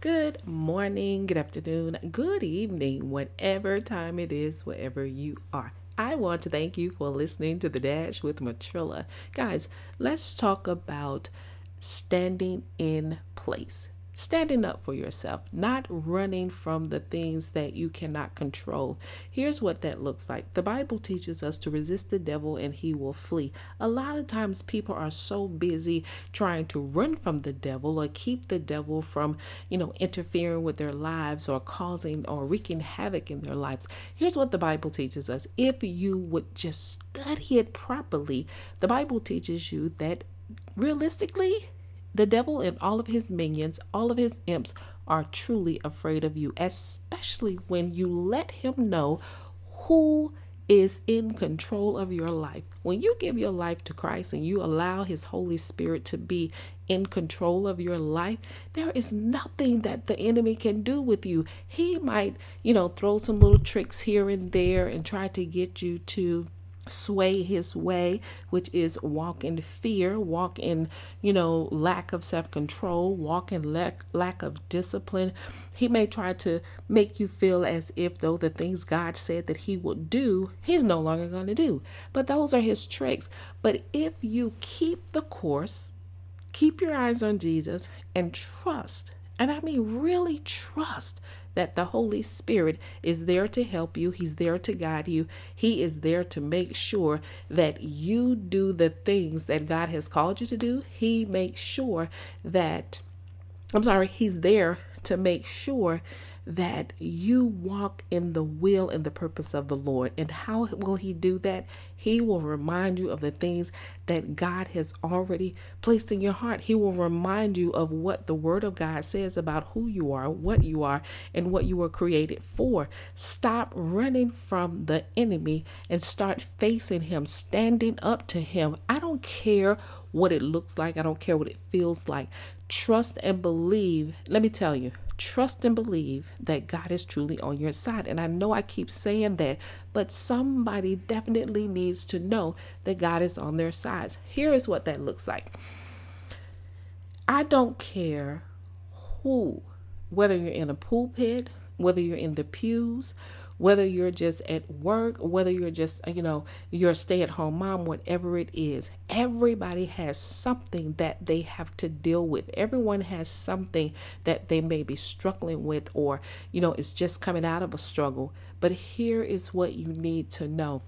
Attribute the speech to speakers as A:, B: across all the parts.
A: Good morning, good afternoon, good evening, whatever time it is, wherever you are. I want to thank you for listening to The Dash with Matrilla. Guys, let's talk about standing in place standing up for yourself, not running from the things that you cannot control. Here's what that looks like the Bible teaches us to resist the devil and he will flee. A lot of times, people are so busy trying to run from the devil or keep the devil from, you know, interfering with their lives or causing or wreaking havoc in their lives. Here's what the Bible teaches us if you would just study it properly, the Bible teaches you that realistically, the devil and all of his minions, all of his imps, are truly afraid of you, especially when you let him know who is in control of your life. When you give your life to Christ and you allow His Holy Spirit to be in control of your life, there is nothing that the enemy can do with you. He might, you know, throw some little tricks here and there and try to get you to sway his way, which is walk in fear, walk in, you know, lack of self control, walk in lack, lack of discipline. He may try to make you feel as if, though, the things God said that he would do, he's no longer going to do. But those are his tricks. But if you keep the course, keep your eyes on Jesus, and trust, and I mean really trust that the Holy Spirit is there to help you, He's there to guide you, He is there to make sure that you do the things that God has called you to do. He makes sure that, I'm sorry, He's there to make sure that you walk in the will and the purpose of the Lord. And how will He do that? He will remind you of the things that God has already placed in your heart. He will remind you of what the Word of God says about who you are, what you are, and what you were created for. Stop running from the enemy and start facing Him, standing up to Him. I don't care what it looks like, I don't care what it feels like. Trust and believe. Let me tell you, trust and believe that God is truly on your side. And I know I keep saying that, but somebody definitely needs to know that God is on their side. Here is what that looks like I don't care who, whether you're in a pulpit, whether you're in the pews, whether you're just at work, whether you're just, uh, you know, you're a stay at home mom, whatever it is, everybody has something that they have to deal with. Everyone has something that they may be struggling with or, you know, it's just coming out of a struggle. But here is what you need to know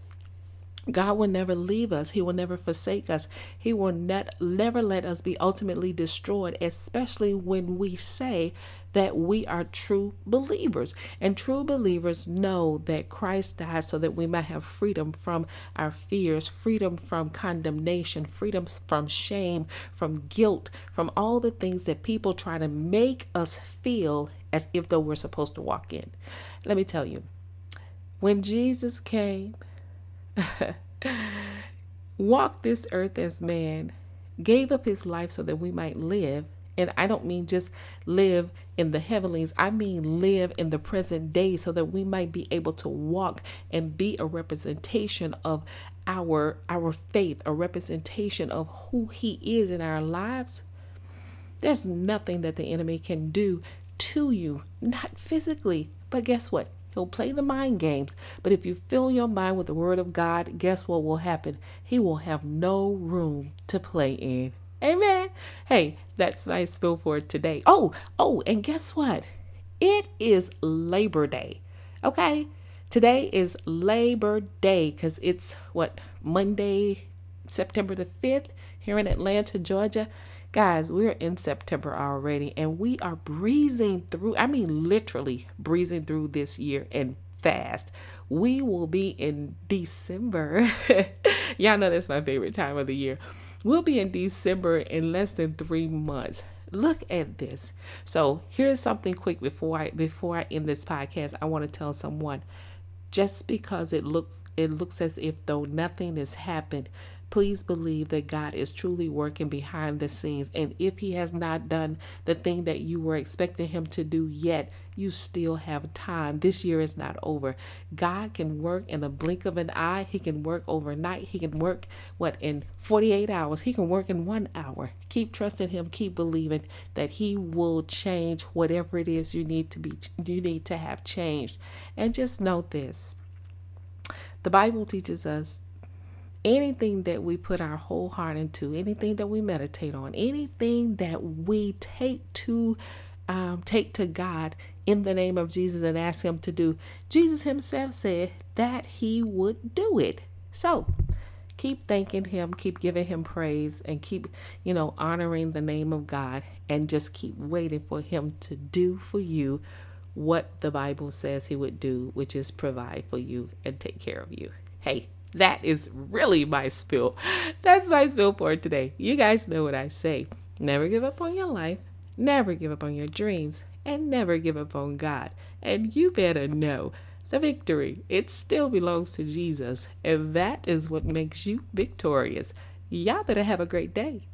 A: God will never leave us. He will never forsake us. He will not, never let us be ultimately destroyed, especially when we say that we are true believers. And true believers know that Christ died so that we might have freedom from our fears, freedom from condemnation, freedom from shame, from guilt, from all the things that people try to make us feel as if though we're supposed to walk in. Let me tell you, when Jesus came, walked this earth as man, gave up his life so that we might live. And I don't mean just live in the heavenlies, I mean live in the present day so that we might be able to walk and be a representation of our our faith, a representation of who he is in our lives. There's nothing that the enemy can do to you, not physically, but guess what? He'll play the mind games. But if you fill your mind with the word of God, guess what will happen? He will have no room to play in. Amen. Hey, that's nice spill for today. Oh, oh, and guess what? It is Labor Day. Okay? Today is Labor Day because it's what, Monday, September the 5th here in Atlanta, Georgia. Guys, we're in September already and we are breezing through, I mean, literally breezing through this year and fast. We will be in December. Y'all know that's my favorite time of the year. We'll be in December in less than three months. Look at this. So here's something quick before I before I end this podcast. I want to tell someone just because it looks it looks as if though nothing has happened please believe that God is truly working behind the scenes. And if He has not done the thing that you were expecting Him to do yet, you still have time. This year is not over. God can work in the blink of an eye. He can work overnight. He can work what in 48 hours. He can work in 1 hour. Keep trusting him, keep believing that he will change whatever it is you need to be you need to have changed. And just note this. The Bible teaches us anything that we put our whole heart into, anything that we meditate on, anything that we take to um, take to God in the name of Jesus and ask Him to do. Jesus Himself said that He would do it. So keep thanking Him, keep giving Him praise, and keep, you know, honoring the name of God and just keep waiting for Him to do for you what the Bible says He would do, which is provide for you and take care of you. Hey, that is really my spill. That's my spill for today. You guys know what I say. Never give up on your life. Never give up on your dreams and never give up on God. And you better know the victory, it still belongs to Jesus. And that is what makes you victorious. Y'all better have a great day.